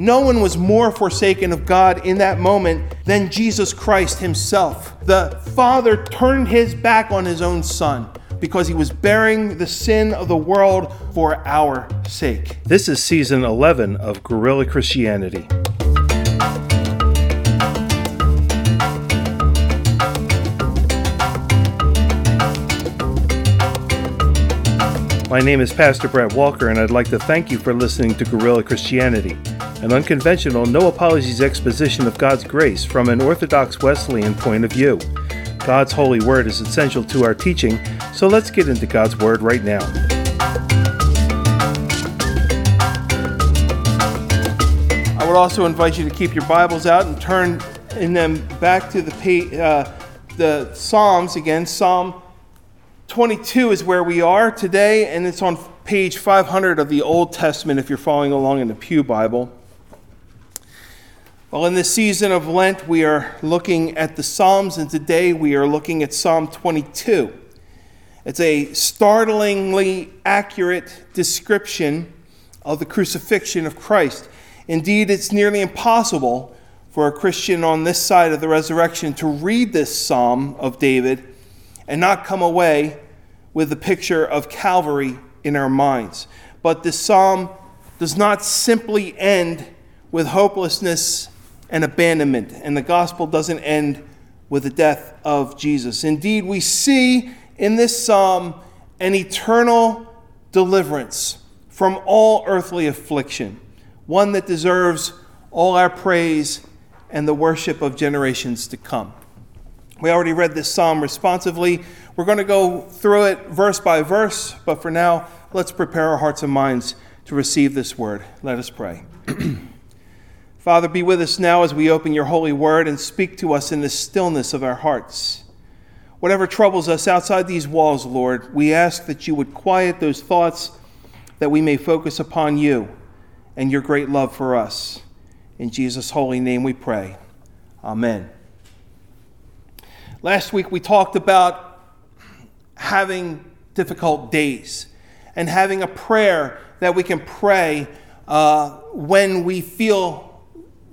No one was more forsaken of God in that moment than Jesus Christ himself. The Father turned his back on his own Son because he was bearing the sin of the world for our sake. This is season 11 of Guerrilla Christianity. My name is Pastor Brett Walker, and I'd like to thank you for listening to Guerrilla Christianity, an unconventional, no apologies exposition of God's grace from an Orthodox Wesleyan point of view. God's holy word is essential to our teaching, so let's get into God's word right now. I would also invite you to keep your Bibles out and turn in them back to the, uh, the Psalms again. Psalm 22 is where we are today, and it's on page 500 of the Old Testament if you're following along in the Pew Bible. Well, in this season of Lent, we are looking at the Psalms, and today we are looking at Psalm 22. It's a startlingly accurate description of the crucifixion of Christ. Indeed, it's nearly impossible for a Christian on this side of the resurrection to read this psalm of David and not come away with the picture of Calvary in our minds. But this psalm does not simply end with hopelessness and abandonment, and the gospel doesn't end with the death of Jesus. Indeed, we see in this psalm an eternal deliverance from all earthly affliction, one that deserves all our praise and the worship of generations to come. We already read this psalm responsively. We're going to go through it verse by verse, but for now, let's prepare our hearts and minds to receive this word. Let us pray. Father, be with us now as we open your holy word and speak to us in the stillness of our hearts. Whatever troubles us outside these walls, Lord, we ask that you would quiet those thoughts that we may focus upon you and your great love for us. In Jesus' holy name we pray. Amen. Last week we talked about having difficult days and having a prayer that we can pray uh, when we feel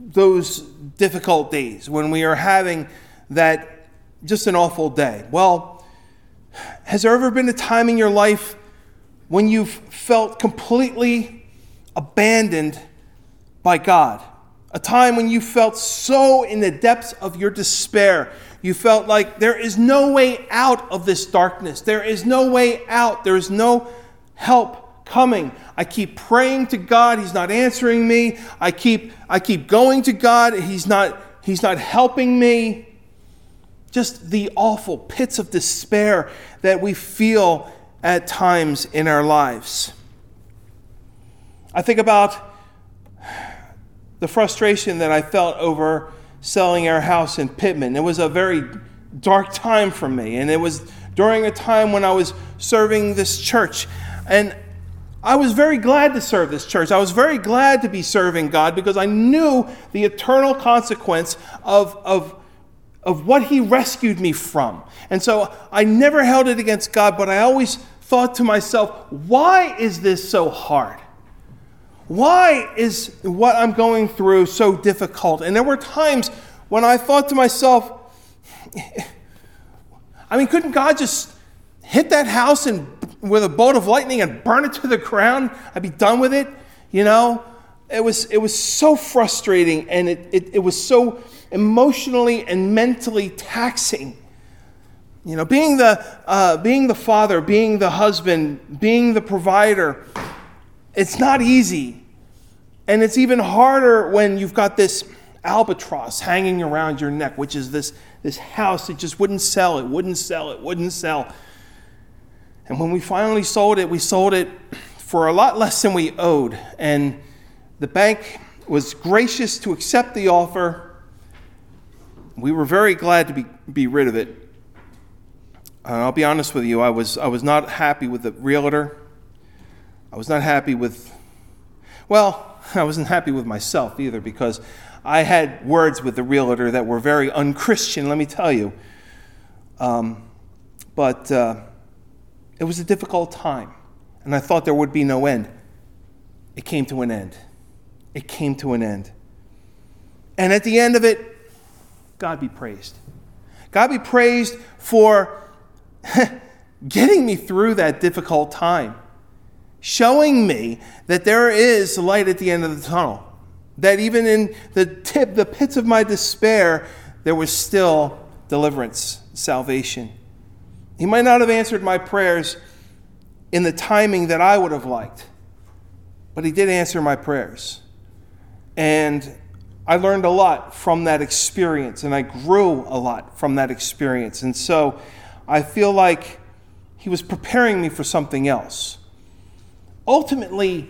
those difficult days, when we are having that just an awful day. Well, has there ever been a time in your life when you've felt completely abandoned by God? A time when you felt so in the depths of your despair you felt like there is no way out of this darkness. There is no way out. There is no help coming. I keep praying to God, he's not answering me. I keep I keep going to God, he's not he's not helping me. Just the awful pits of despair that we feel at times in our lives. I think about the frustration that I felt over selling our house in Pittman. It was a very dark time for me, and it was during a time when I was serving this church. And I was very glad to serve this church. I was very glad to be serving God because I knew the eternal consequence of, of, of what He rescued me from. And so I never held it against God, but I always thought to myself, why is this so hard? Why is what I'm going through so difficult? And there were times when I thought to myself, I mean, couldn't God just hit that house and with a bolt of lightning and burn it to the ground? I'd be done with it, you know? It was, it was so frustrating and it, it, it was so emotionally and mentally taxing. You know, being the, uh, being the father, being the husband, being the provider, it's not easy. And it's even harder when you've got this albatross hanging around your neck, which is this, this house that just wouldn't sell, it wouldn't sell, it wouldn't sell. And when we finally sold it, we sold it for a lot less than we owed. And the bank was gracious to accept the offer. We were very glad to be, be rid of it. And I'll be honest with you, I was, I was not happy with the realtor. I was not happy with, well, I wasn't happy with myself either because I had words with the realtor that were very unchristian, let me tell you. Um, but uh, it was a difficult time, and I thought there would be no end. It came to an end. it came to an end. And at the end of it, God be praised. God be praised for getting me through that difficult time, showing me that there is light at the end of the tunnel. That even in the tip, the pits of my despair, there was still deliverance, salvation. He might not have answered my prayers in the timing that I would have liked, but He did answer my prayers. And I learned a lot from that experience, and I grew a lot from that experience. And so I feel like He was preparing me for something else. Ultimately,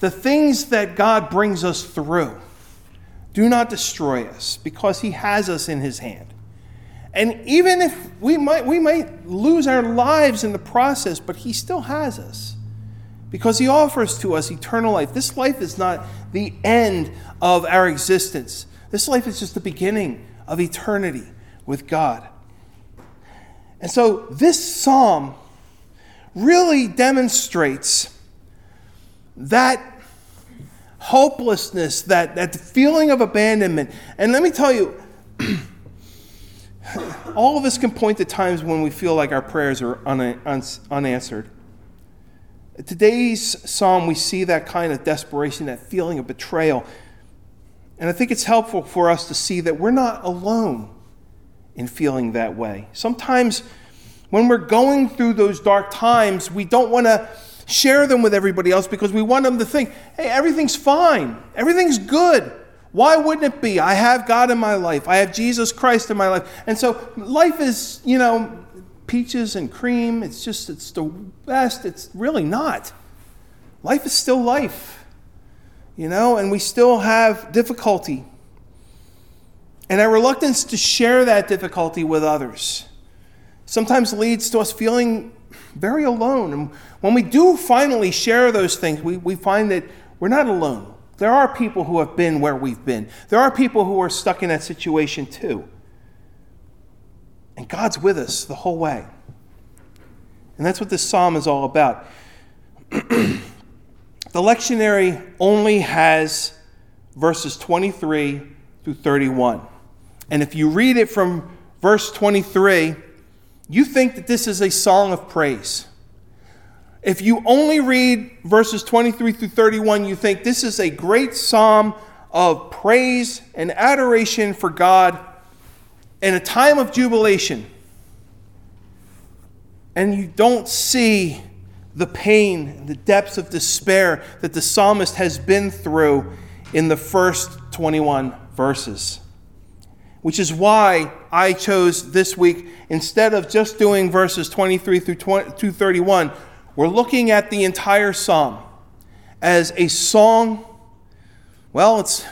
the things that God brings us through do not destroy us because He has us in His hand. And even if we might, we might lose our lives in the process, but He still has us because He offers to us eternal life. This life is not the end of our existence, this life is just the beginning of eternity with God. And so this psalm really demonstrates that hopelessness, that, that feeling of abandonment. And let me tell you, all of us can point to times when we feel like our prayers are un- un- unanswered. Today's psalm, we see that kind of desperation, that feeling of betrayal. And I think it's helpful for us to see that we're not alone in feeling that way. Sometimes when we're going through those dark times, we don't want to share them with everybody else because we want them to think, hey, everything's fine, everything's good. Why wouldn't it be? I have God in my life. I have Jesus Christ in my life. And so life is, you know, peaches and cream. It's just, it's the best. It's really not. Life is still life, you know, and we still have difficulty. And our reluctance to share that difficulty with others sometimes leads to us feeling very alone. And when we do finally share those things, we, we find that we're not alone. There are people who have been where we've been, there are people who are stuck in that situation too. And God's with us the whole way. And that's what this psalm is all about. the lectionary only has verses 23 through 31. And if you read it from verse 23, you think that this is a song of praise. If you only read verses 23 through 31, you think this is a great psalm of praise and adoration for God in a time of jubilation. And you don't see the pain, the depths of despair that the psalmist has been through in the first 21 verses which is why I chose this week, instead of just doing verses 23 through 231, we're looking at the entire psalm as a song. Well, it's,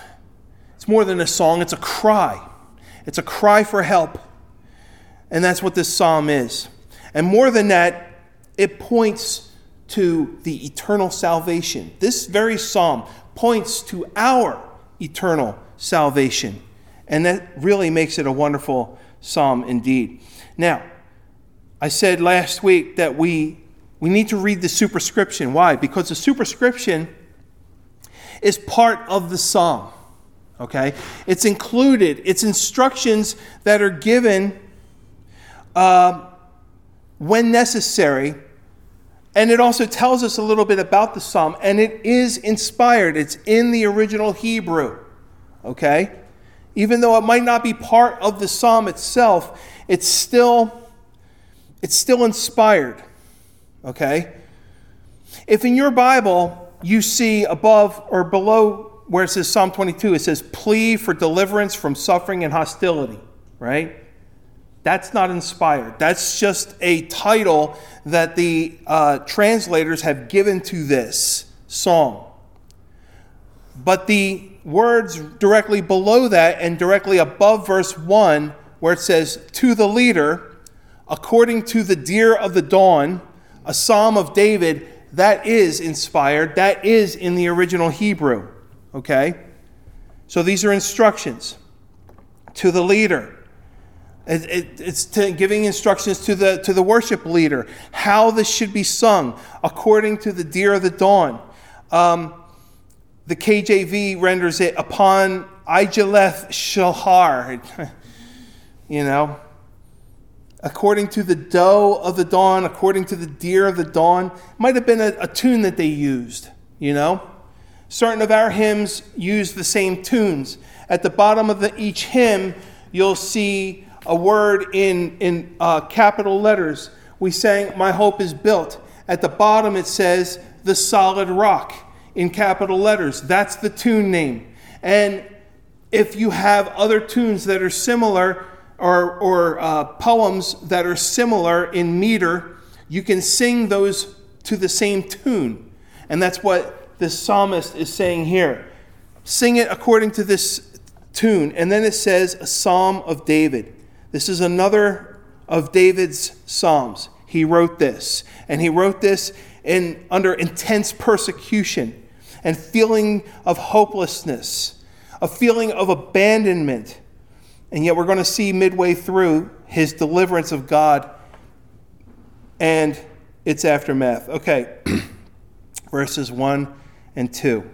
it's more than a song, it's a cry. It's a cry for help. And that's what this psalm is. And more than that, it points to the eternal salvation. This very psalm points to our eternal salvation. And that really makes it a wonderful psalm indeed. Now, I said last week that we, we need to read the superscription. Why? Because the superscription is part of the psalm. Okay? It's included, it's instructions that are given uh, when necessary. And it also tells us a little bit about the psalm. And it is inspired, it's in the original Hebrew. Okay? Even though it might not be part of the psalm itself, it's still it's still inspired. Okay? If in your Bible you see above or below where it says Psalm 22, it says plea for deliverance from suffering and hostility, right? That's not inspired. That's just a title that the uh, translators have given to this song. But the words directly below that and directly above verse 1, where it says, To the leader, according to the deer of the dawn, a psalm of David, that is inspired. That is in the original Hebrew. Okay? So these are instructions to the leader. it's giving instructions to the, to the worship leader how this should be sung according to the deer of the dawn. Um, the KJV renders it upon Aijeleth Shahar. you know, according to the doe of the dawn, according to the deer of the dawn. Might have been a, a tune that they used, you know. Certain of our hymns use the same tunes. At the bottom of the, each hymn, you'll see a word in, in uh, capital letters. We sang, My Hope is Built. At the bottom, it says, The Solid Rock in capital letters. That's the tune name. And if you have other tunes that are similar, or, or uh, poems that are similar in meter, you can sing those to the same tune. And that's what the psalmist is saying here. Sing it according to this tune. And then it says, a psalm of David. This is another of David's psalms. He wrote this. And he wrote this in, under intense persecution and feeling of hopelessness, a feeling of abandonment and yet we're going to see midway through his deliverance of God and its aftermath. Okay, verses 1 and 2.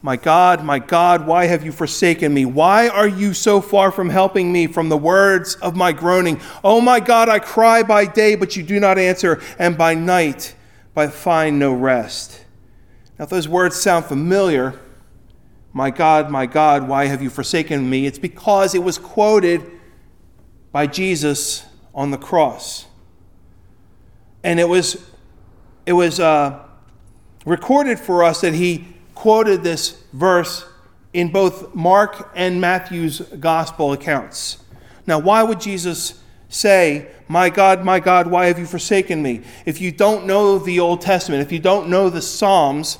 My God, my God, why have you forsaken me? Why are you so far from helping me from the words of my groaning? Oh my God, I cry by day, but you do not answer, and by night, but find no rest. Now, if those words sound familiar, my God, my God, why have you forsaken me? It's because it was quoted by Jesus on the cross. And it was, it was uh, recorded for us that he quoted this verse in both Mark and Matthew's gospel accounts. Now, why would Jesus say, My God, my God, why have you forsaken me? If you don't know the Old Testament, if you don't know the Psalms,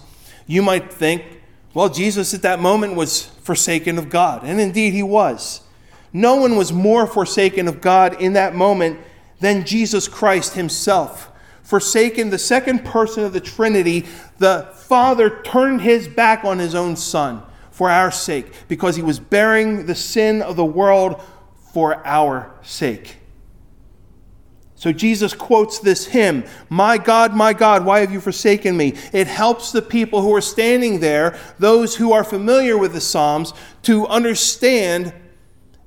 you might think well, Jesus at that moment was forsaken of God, and indeed he was. No one was more forsaken of God in that moment than Jesus Christ himself. Forsaken, the second person of the Trinity, the Father turned his back on his own Son for our sake because he was bearing the sin of the world for our sake. So Jesus quotes this hymn, My God, my God, why have you forsaken me? It helps the people who are standing there, those who are familiar with the Psalms, to understand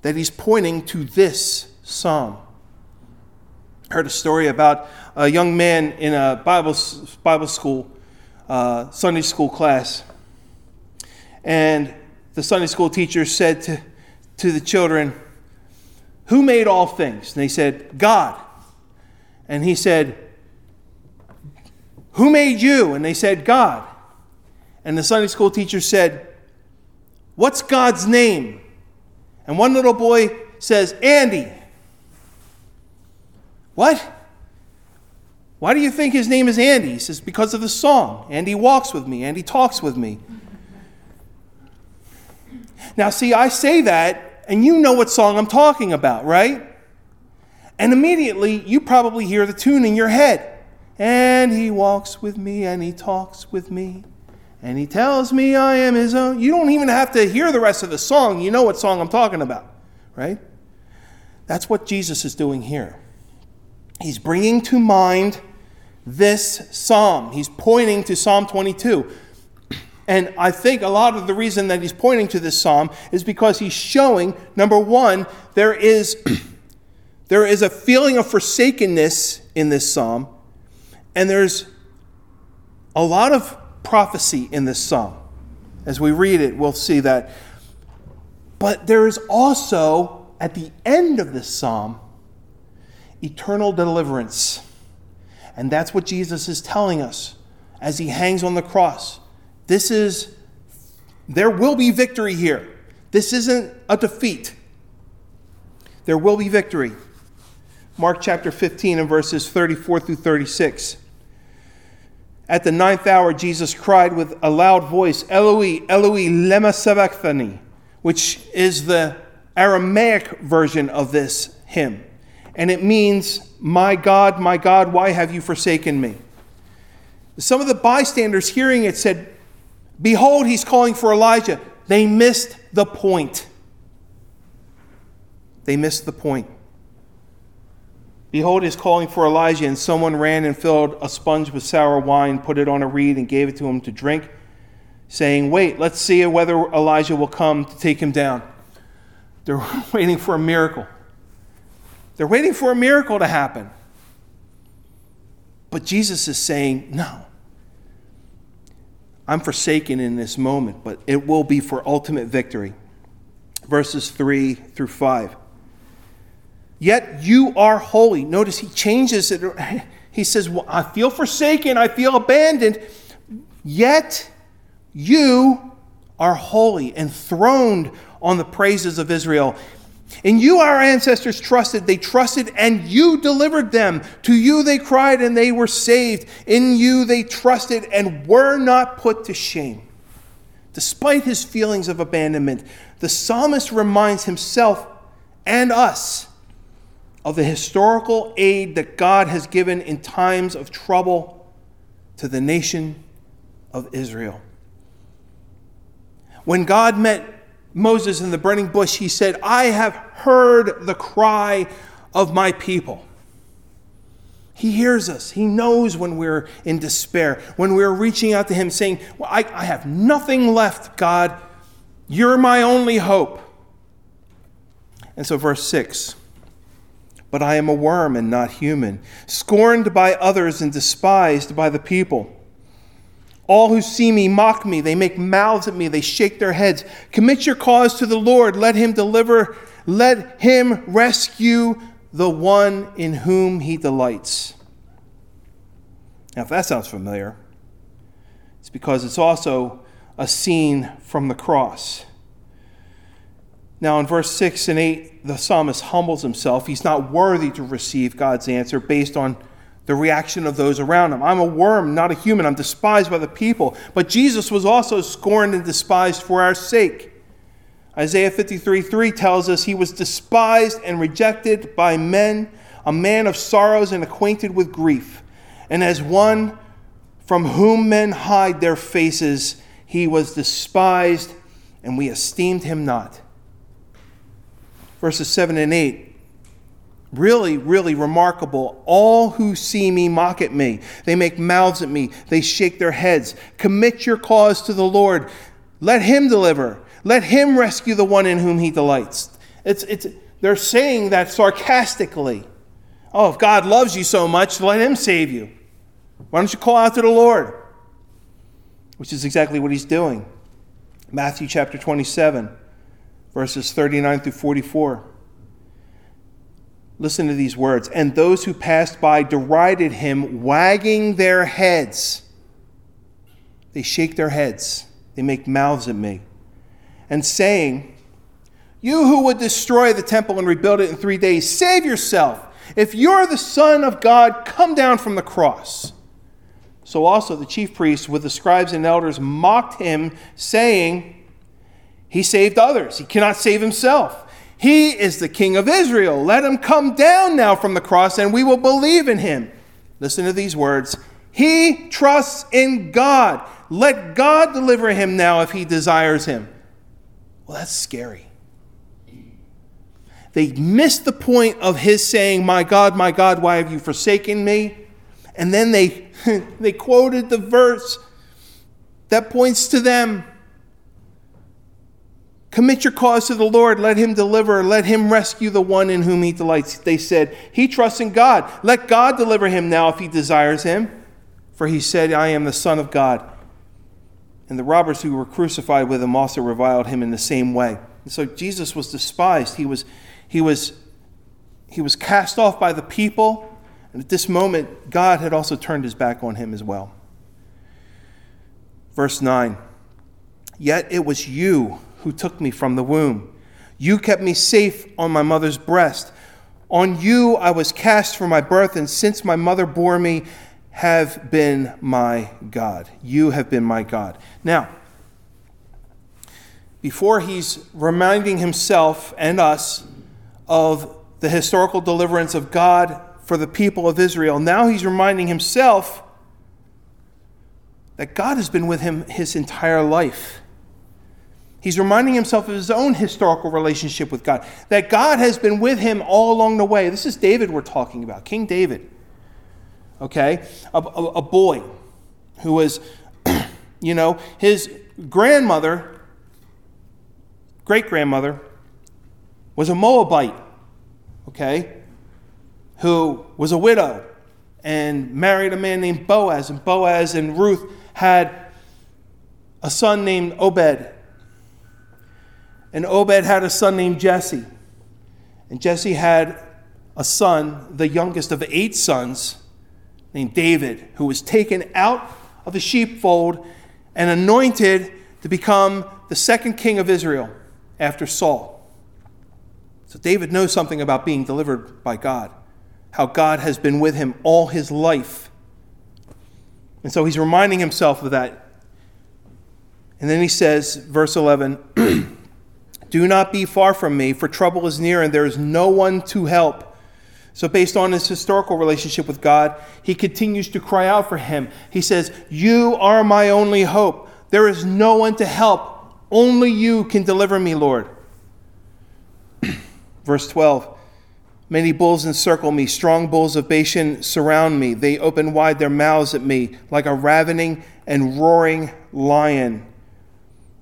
that he's pointing to this psalm. I heard a story about a young man in a Bible, Bible school, uh, Sunday school class. And the Sunday school teacher said to, to the children, Who made all things? And they said, God and he said, Who made you? And they said, God. And the Sunday school teacher said, What's God's name? And one little boy says, Andy. What? Why do you think his name is Andy? He says, Because of the song. Andy walks with me, Andy talks with me. Now, see, I say that, and you know what song I'm talking about, right? And immediately you probably hear the tune in your head. And he walks with me and he talks with me. And he tells me I am his own. You don't even have to hear the rest of the song. You know what song I'm talking about, right? That's what Jesus is doing here. He's bringing to mind this psalm. He's pointing to Psalm 22. And I think a lot of the reason that he's pointing to this psalm is because he's showing, number one, there is There is a feeling of forsakenness in this psalm, and there's a lot of prophecy in this psalm. As we read it, we'll see that. But there is also, at the end of this psalm, eternal deliverance. And that's what Jesus is telling us as he hangs on the cross. This is, there will be victory here. This isn't a defeat. There will be victory. Mark chapter 15 and verses 34 through 36. At the ninth hour, Jesus cried with a loud voice, Eloi, Eloi, lema sabachthani, which is the Aramaic version of this hymn. And it means, My God, my God, why have you forsaken me? Some of the bystanders hearing it said, Behold, he's calling for Elijah. They missed the point. They missed the point. Behold, he is calling for Elijah, and someone ran and filled a sponge with sour wine, put it on a reed, and gave it to him to drink. saying, Wait, let's see whether Elijah will come to take him down. They're waiting for a miracle. They're waiting for a miracle to happen. But Jesus is saying, No. I'm forsaken in this moment, but it will be for ultimate victory. Verses 3 through 5. Yet you are holy. Notice he changes it. He says, well, I feel forsaken, I feel abandoned, yet you are holy, enthroned on the praises of Israel. And you, our ancestors trusted. They trusted, and you delivered them. To you, they cried, and they were saved. In you, they trusted, and were not put to shame. Despite his feelings of abandonment, the psalmist reminds himself and us of the historical aid that God has given in times of trouble to the nation of Israel. When God met Moses in the burning bush, he said, I have heard the cry of my people. He hears us. He knows when we're in despair, when we're reaching out to Him saying, well, I, I have nothing left, God. You're my only hope. And so, verse 6 But I am a worm and not human, scorned by others and despised by the people. All who see me mock me. They make mouths at me. They shake their heads. Commit your cause to the Lord. Let him deliver. Let him rescue the one in whom he delights. Now, if that sounds familiar, it's because it's also a scene from the cross. Now, in verse 6 and 8, the psalmist humbles himself. He's not worthy to receive God's answer based on the reaction of those around him. I'm a worm, not a human. I'm despised by the people. But Jesus was also scorned and despised for our sake. Isaiah 53 3 tells us he was despised and rejected by men, a man of sorrows and acquainted with grief. And as one from whom men hide their faces, he was despised, and we esteemed him not. Verses 7 and 8 Really, really remarkable. All who see me mock at me. They make mouths at me. They shake their heads. Commit your cause to the Lord. Let him deliver. Let him rescue the one in whom he delights. It's, it's, they're saying that sarcastically. Oh, if God loves you so much, let him save you. Why don't you call out to the Lord? Which is exactly what he's doing. Matthew chapter 27, verses 39 through 44. Listen to these words. And those who passed by derided him, wagging their heads. They shake their heads, they make mouths at me, and saying, You who would destroy the temple and rebuild it in three days, save yourself. If you're the Son of God, come down from the cross. So also the chief priests with the scribes and elders mocked him, saying, He saved others, he cannot save himself. He is the King of Israel. Let him come down now from the cross and we will believe in him. Listen to these words. He trusts in God. Let God deliver him now if he desires him. Well, that's scary. They missed the point of his saying, My God, my God, why have you forsaken me? And then they, they quoted the verse that points to them. Commit your cause to the Lord. Let him deliver. Let him rescue the one in whom he delights. They said, He trusts in God. Let God deliver him now if he desires him. For he said, I am the Son of God. And the robbers who were crucified with him also reviled him in the same way. And so Jesus was despised. He was, he was, he was cast off by the people. And at this moment, God had also turned his back on him as well. Verse 9 Yet it was you who took me from the womb. You kept me safe on my mother's breast. On you I was cast from my birth, and since my mother bore me, have been my God. You have been my God. Now, before he's reminding himself and us of the historical deliverance of God for the people of Israel, now he's reminding himself that God has been with him his entire life. He's reminding himself of his own historical relationship with God, that God has been with him all along the way. This is David we're talking about, King David. Okay? A, a, a boy who was, you know, his, grandmother, great grandmother, was a Moabite, okay, who was a widow and married a man named Boaz. And Boaz and Ruth had a son named Obed. And Obed had a son named Jesse. And Jesse had a son, the youngest of eight sons, named David, who was taken out of the sheepfold and anointed to become the second king of Israel after Saul. So David knows something about being delivered by God, how God has been with him all his life. And so he's reminding himself of that. And then he says, verse 11, Do not be far from me, for trouble is near and there is no one to help. So, based on his historical relationship with God, he continues to cry out for him. He says, You are my only hope. There is no one to help. Only you can deliver me, Lord. Verse 12 Many bulls encircle me, strong bulls of Bashan surround me. They open wide their mouths at me like a ravening and roaring lion.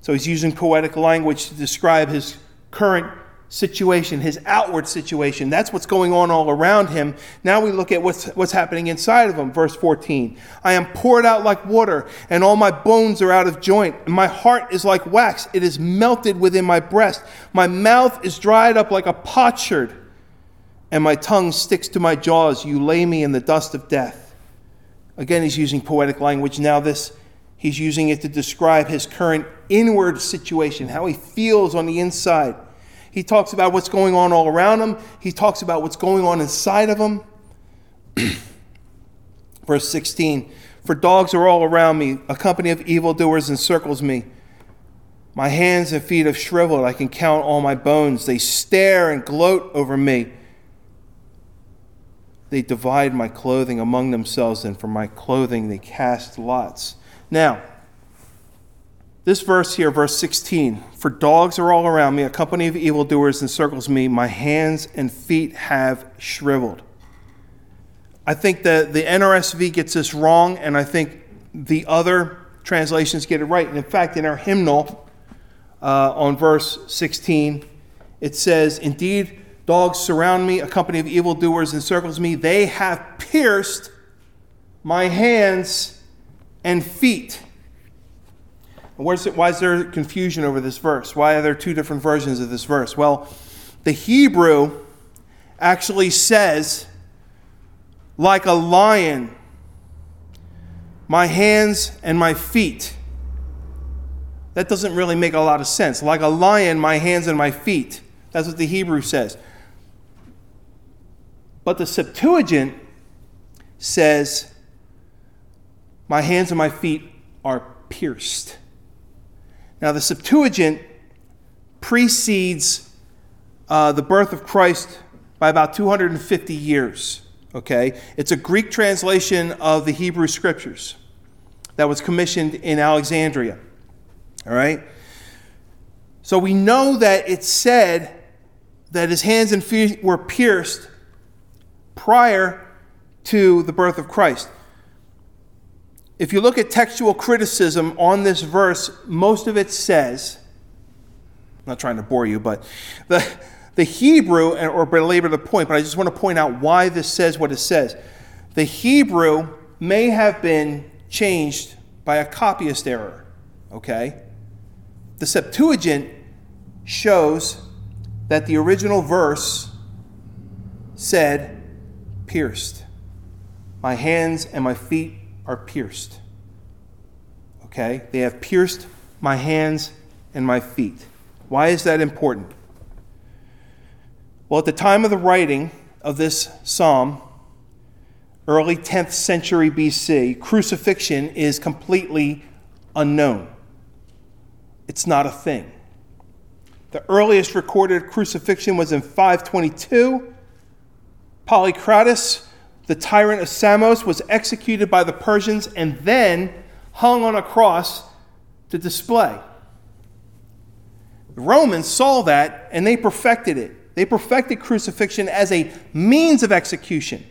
So he's using poetic language to describe his current situation, his outward situation. That's what's going on all around him. Now we look at what's, what's happening inside of him. Verse 14 I am poured out like water, and all my bones are out of joint. And my heart is like wax, it is melted within my breast. My mouth is dried up like a potsherd, and my tongue sticks to my jaws. You lay me in the dust of death. Again, he's using poetic language. Now, this. He's using it to describe his current inward situation, how he feels on the inside. He talks about what's going on all around him, he talks about what's going on inside of him. Verse 16 For dogs are all around me, a company of evildoers encircles me. My hands and feet have shriveled. I can count all my bones. They stare and gloat over me. They divide my clothing among themselves, and for my clothing they cast lots. Now, this verse here, verse 16 For dogs are all around me, a company of evildoers encircles me, my hands and feet have shriveled. I think that the NRSV gets this wrong, and I think the other translations get it right. And in fact, in our hymnal uh, on verse 16, it says, Indeed, dogs surround me, a company of evildoers encircles me. They have pierced my hands and feet. It, why is there confusion over this verse? Why are there two different versions of this verse? Well, the Hebrew actually says, like a lion, my hands and my feet. That doesn't really make a lot of sense. Like a lion, my hands and my feet. That's what the Hebrew says. But the Septuagint says, my hands and my feet are pierced. Now, the Septuagint precedes uh, the birth of Christ by about 250 years. Okay? It's a Greek translation of the Hebrew Scriptures that was commissioned in Alexandria. All right? So we know that it said that his hands and feet were pierced prior to the birth of Christ if you look at textual criticism on this verse, most of it says, I'm not trying to bore you, but the, the Hebrew, or belabor the point, but I just want to point out why this says what it says. The Hebrew may have been changed by a copyist error, okay? The Septuagint shows that the original verse said, pierced. My hands and my feet are pierced. Okay? They have pierced my hands and my feet. Why is that important? Well, at the time of the writing of this psalm, early 10th century BC, crucifixion is completely unknown. It's not a thing. The earliest recorded crucifixion was in 522. Polycrates the tyrant of Samos, was executed by the Persians and then hung on a cross to display. The Romans saw that and they perfected it. They perfected crucifixion as a means of execution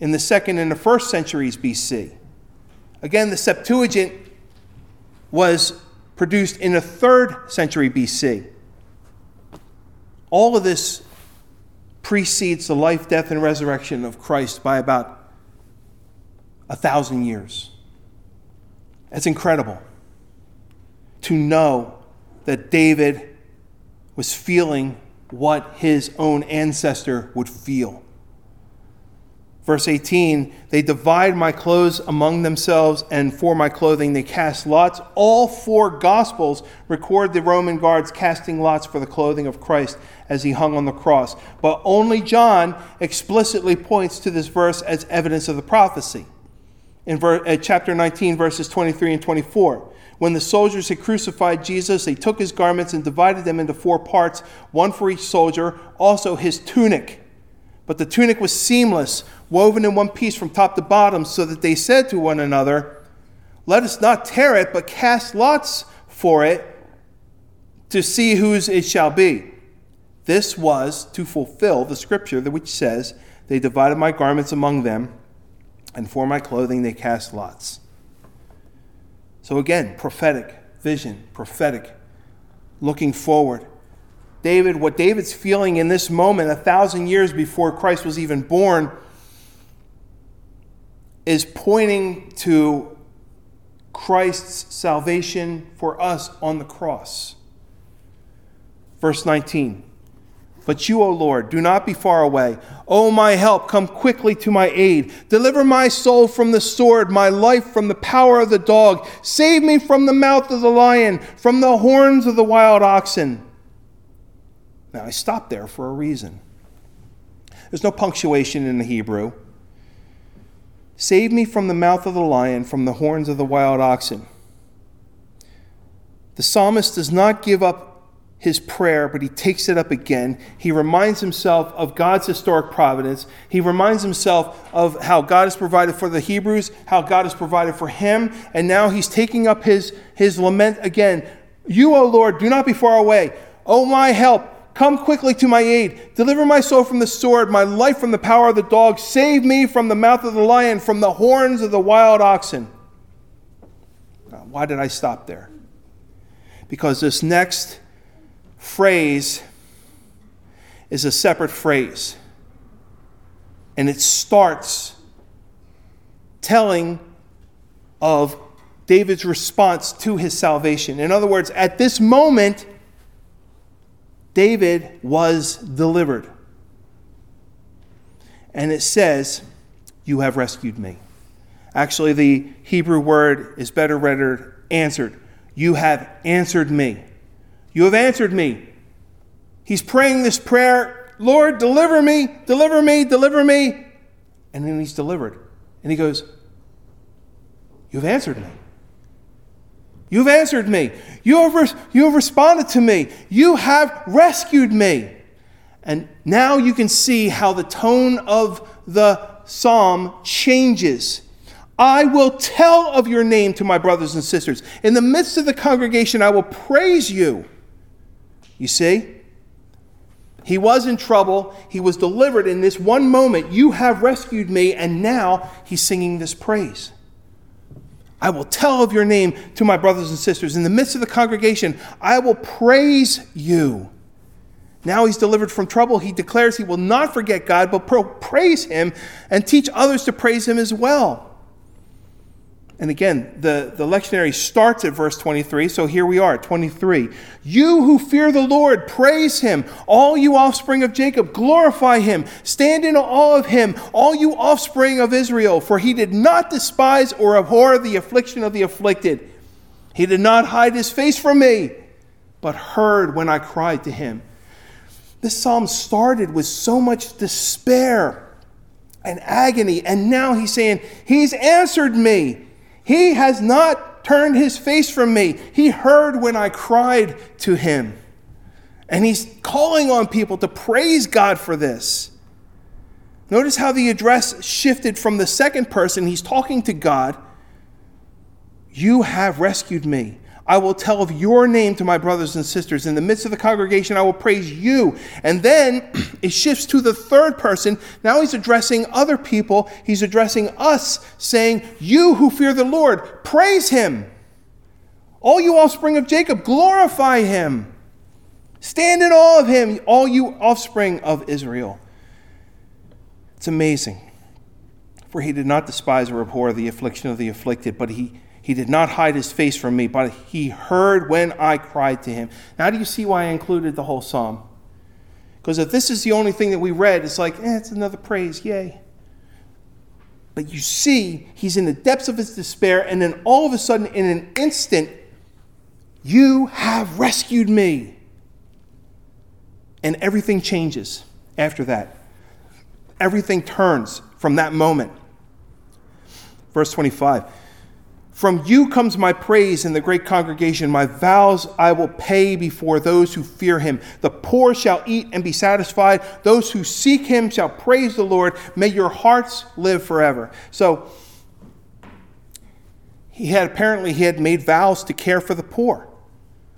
in the second and the first centuries BC. Again, the Septuagint was produced in the third century BC. All of this precedes the life, death, and resurrection of Christ by about a thousand years. It's incredible to know that David was feeling what his own ancestor would feel. Verse 18, they divide my clothes among themselves, and for my clothing they cast lots. All four Gospels record the Roman guards casting lots for the clothing of Christ as he hung on the cross. But only John explicitly points to this verse as evidence of the prophecy. In ver- uh, chapter 19, verses 23 and 24. When the soldiers had crucified Jesus, they took his garments and divided them into four parts, one for each soldier, also his tunic. But the tunic was seamless, woven in one piece from top to bottom, so that they said to one another, Let us not tear it, but cast lots for it to see whose it shall be. This was to fulfill the scripture which says, They divided my garments among them, and for my clothing they cast lots. So again, prophetic vision, prophetic, looking forward. David, what David's feeling in this moment, a thousand years before Christ was even born, is pointing to Christ's salvation for us on the cross. Verse 19. But you, O Lord, do not be far away. O my help, come quickly to my aid. Deliver my soul from the sword, my life from the power of the dog. Save me from the mouth of the lion, from the horns of the wild oxen. Now, I stopped there for a reason. There's no punctuation in the Hebrew. Save me from the mouth of the lion, from the horns of the wild oxen. The psalmist does not give up his prayer, but he takes it up again. He reminds himself of God's historic providence. He reminds himself of how God has provided for the Hebrews, how God has provided for him, and now he's taking up his, his lament again. You, O Lord, do not be far away. O my help, come quickly to my aid. Deliver my soul from the sword, my life from the power of the dog. Save me from the mouth of the lion, from the horns of the wild oxen. Why did I stop there? Because this next phrase is a separate phrase. And it starts telling of David's response to his salvation. In other words, at this moment, David was delivered. And it says, You have rescued me. Actually, the Hebrew word is better rendered answered. You have answered me. You have answered me. He's praying this prayer Lord, deliver me, deliver me, deliver me. And then he's delivered. And he goes, You've answered me. You've answered me. You have, you have responded to me. You have rescued me. And now you can see how the tone of the psalm changes. I will tell of your name to my brothers and sisters. In the midst of the congregation, I will praise you. You see? He was in trouble. He was delivered in this one moment. You have rescued me. And now he's singing this praise. I will tell of your name to my brothers and sisters. In the midst of the congregation, I will praise you. Now he's delivered from trouble. He declares he will not forget God, but praise him and teach others to praise him as well. And again, the, the lectionary starts at verse 23, so here we are, 23. You who fear the Lord, praise him. All you offspring of Jacob, glorify him. Stand in awe of him, all you offspring of Israel, for he did not despise or abhor the affliction of the afflicted. He did not hide his face from me, but heard when I cried to him. This psalm started with so much despair and agony, and now he's saying, He's answered me. He has not turned his face from me. He heard when I cried to him. And he's calling on people to praise God for this. Notice how the address shifted from the second person. He's talking to God. You have rescued me. I will tell of your name to my brothers and sisters. In the midst of the congregation, I will praise you. And then it shifts to the third person. Now he's addressing other people. He's addressing us, saying, You who fear the Lord, praise him. All you offspring of Jacob, glorify him. Stand in awe of him, all you offspring of Israel. It's amazing. For he did not despise or abhor the affliction of the afflicted, but he, he did not hide his face from me, but he heard when I cried to him. Now, do you see why I included the whole psalm? Because if this is the only thing that we read, it's like, eh, it's another praise, yay. But you see, he's in the depths of his despair, and then all of a sudden, in an instant, you have rescued me. And everything changes after that. Everything turns from that moment. Verse 25 From you comes my praise in the great congregation. My vows I will pay before those who fear him. The poor shall eat and be satisfied. Those who seek him shall praise the Lord. May your hearts live forever. So, he had apparently he had made vows to care for the poor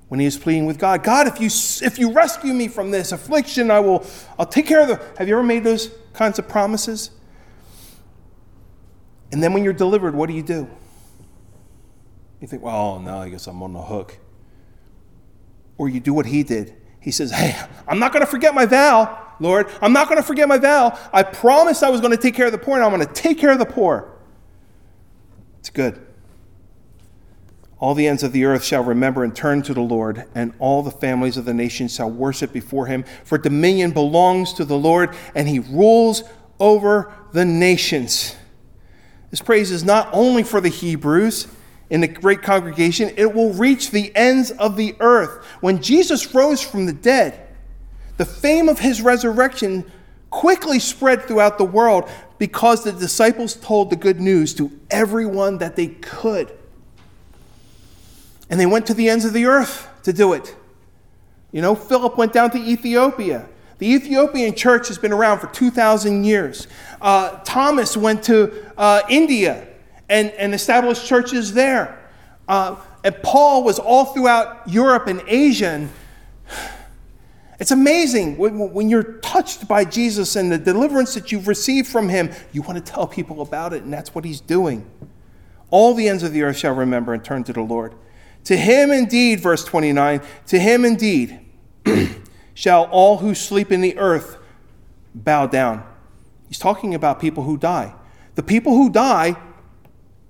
when he was pleading with God. God, if you if you rescue me from this affliction, I will I'll take care of the Have you ever made those kinds of promises? And then when you're delivered, what do you do? You think, well, oh, no, I guess I'm on the hook. Or you do what he did. He says, Hey, I'm not going to forget my vow, Lord. I'm not going to forget my vow. I promised I was going to take care of the poor, and I'm going to take care of the poor. It's good. All the ends of the earth shall remember and turn to the Lord, and all the families of the nations shall worship before him. For dominion belongs to the Lord, and he rules over the nations. This praise is not only for the Hebrews in the great congregation, it will reach the ends of the earth. When Jesus rose from the dead, the fame of his resurrection quickly spread throughout the world because the disciples told the good news to everyone that they could. And they went to the ends of the earth to do it. You know, Philip went down to Ethiopia. The Ethiopian church has been around for 2,000 years. Uh, Thomas went to uh, India and, and established churches there. Uh, and Paul was all throughout Europe and Asia. And it's amazing when, when you're touched by Jesus and the deliverance that you've received from him, you want to tell people about it, and that's what he's doing. All the ends of the earth shall remember and turn to the Lord. To him indeed, verse 29, to him indeed shall all who sleep in the earth bow down. He's talking about people who die. The people who die,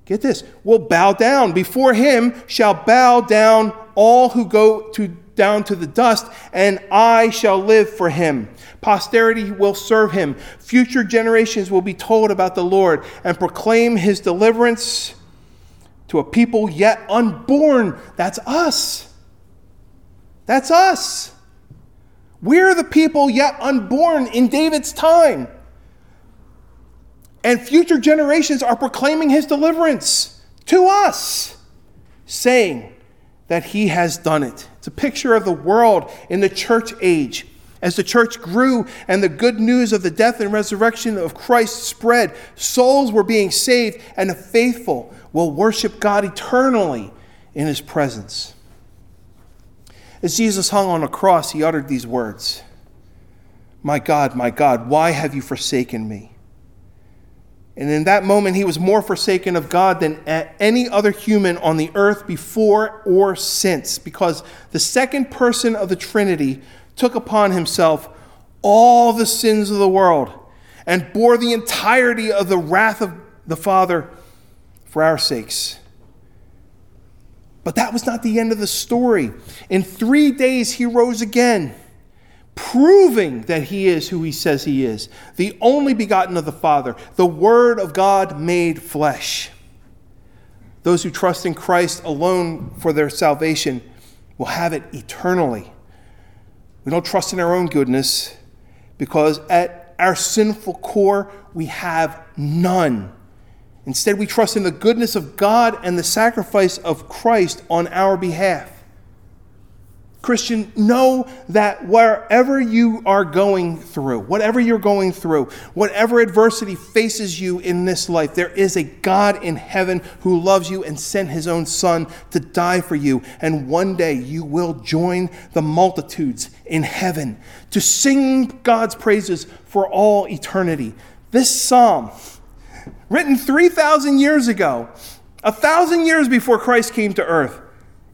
get this, will bow down. Before him shall bow down all who go to down to the dust, and I shall live for him. Posterity will serve him. Future generations will be told about the Lord and proclaim his deliverance to a people yet unborn. That's us. That's us. We're the people yet unborn in David's time. And future generations are proclaiming his deliverance to us, saying that he has done it. It's a picture of the world in the church age. As the church grew and the good news of the death and resurrection of Christ spread, souls were being saved, and the faithful will worship God eternally in his presence. As Jesus hung on a cross, he uttered these words My God, my God, why have you forsaken me? And in that moment, he was more forsaken of God than any other human on the earth before or since, because the second person of the Trinity took upon himself all the sins of the world and bore the entirety of the wrath of the Father for our sakes. But that was not the end of the story. In three days, he rose again, proving that he is who he says he is the only begotten of the Father, the Word of God made flesh. Those who trust in Christ alone for their salvation will have it eternally. We don't trust in our own goodness because at our sinful core, we have none. Instead, we trust in the goodness of God and the sacrifice of Christ on our behalf. Christian, know that wherever you are going through, whatever you're going through, whatever adversity faces you in this life, there is a God in heaven who loves you and sent his own Son to die for you. And one day you will join the multitudes in heaven to sing God's praises for all eternity. This psalm written 3,000 years ago, a thousand years before Christ came to earth,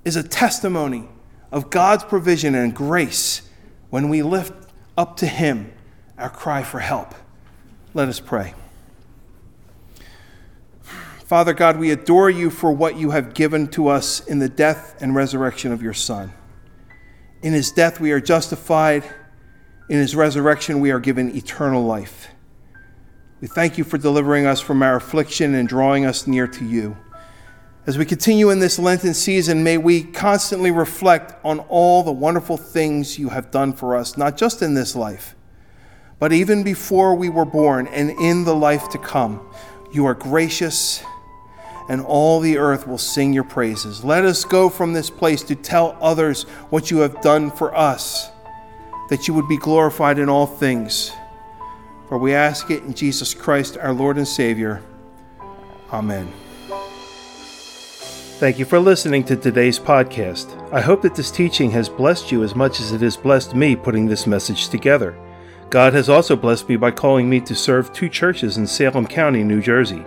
is a testimony of God's provision and grace when we lift up to Him our cry for help. Let us pray. Father God, we adore you for what you have given to us in the death and resurrection of your Son. In his death, we are justified. In his resurrection, we are given eternal life. We thank you for delivering us from our affliction and drawing us near to you. As we continue in this Lenten season, may we constantly reflect on all the wonderful things you have done for us, not just in this life, but even before we were born and in the life to come. You are gracious, and all the earth will sing your praises. Let us go from this place to tell others what you have done for us, that you would be glorified in all things. For we ask it in Jesus Christ, our Lord and Savior. Amen. Thank you for listening to today's podcast. I hope that this teaching has blessed you as much as it has blessed me putting this message together. God has also blessed me by calling me to serve two churches in Salem County, New Jersey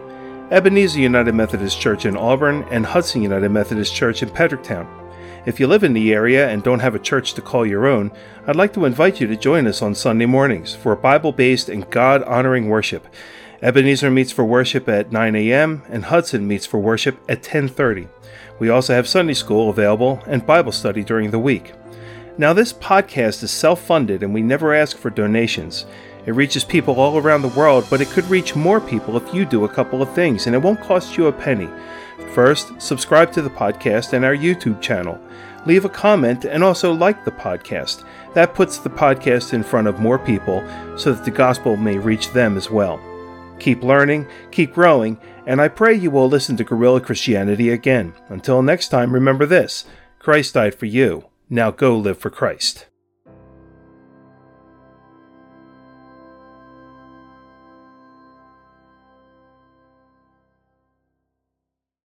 Ebenezer United Methodist Church in Auburn and Hudson United Methodist Church in Pedricktown. If you live in the area and don't have a church to call your own, I'd like to invite you to join us on Sunday mornings for Bible based and God honoring worship. Ebenezer meets for worship at 9 a.m. and Hudson meets for worship at 10:30. We also have Sunday school available and Bible study during the week. Now, this podcast is self funded and we never ask for donations. It reaches people all around the world, but it could reach more people if you do a couple of things, and it won't cost you a penny. First, subscribe to the podcast and our YouTube channel. Leave a comment and also like the podcast. That puts the podcast in front of more people so that the gospel may reach them as well. Keep learning, keep growing, and I pray you will listen to Guerrilla Christianity again. Until next time, remember this Christ died for you. Now go live for Christ.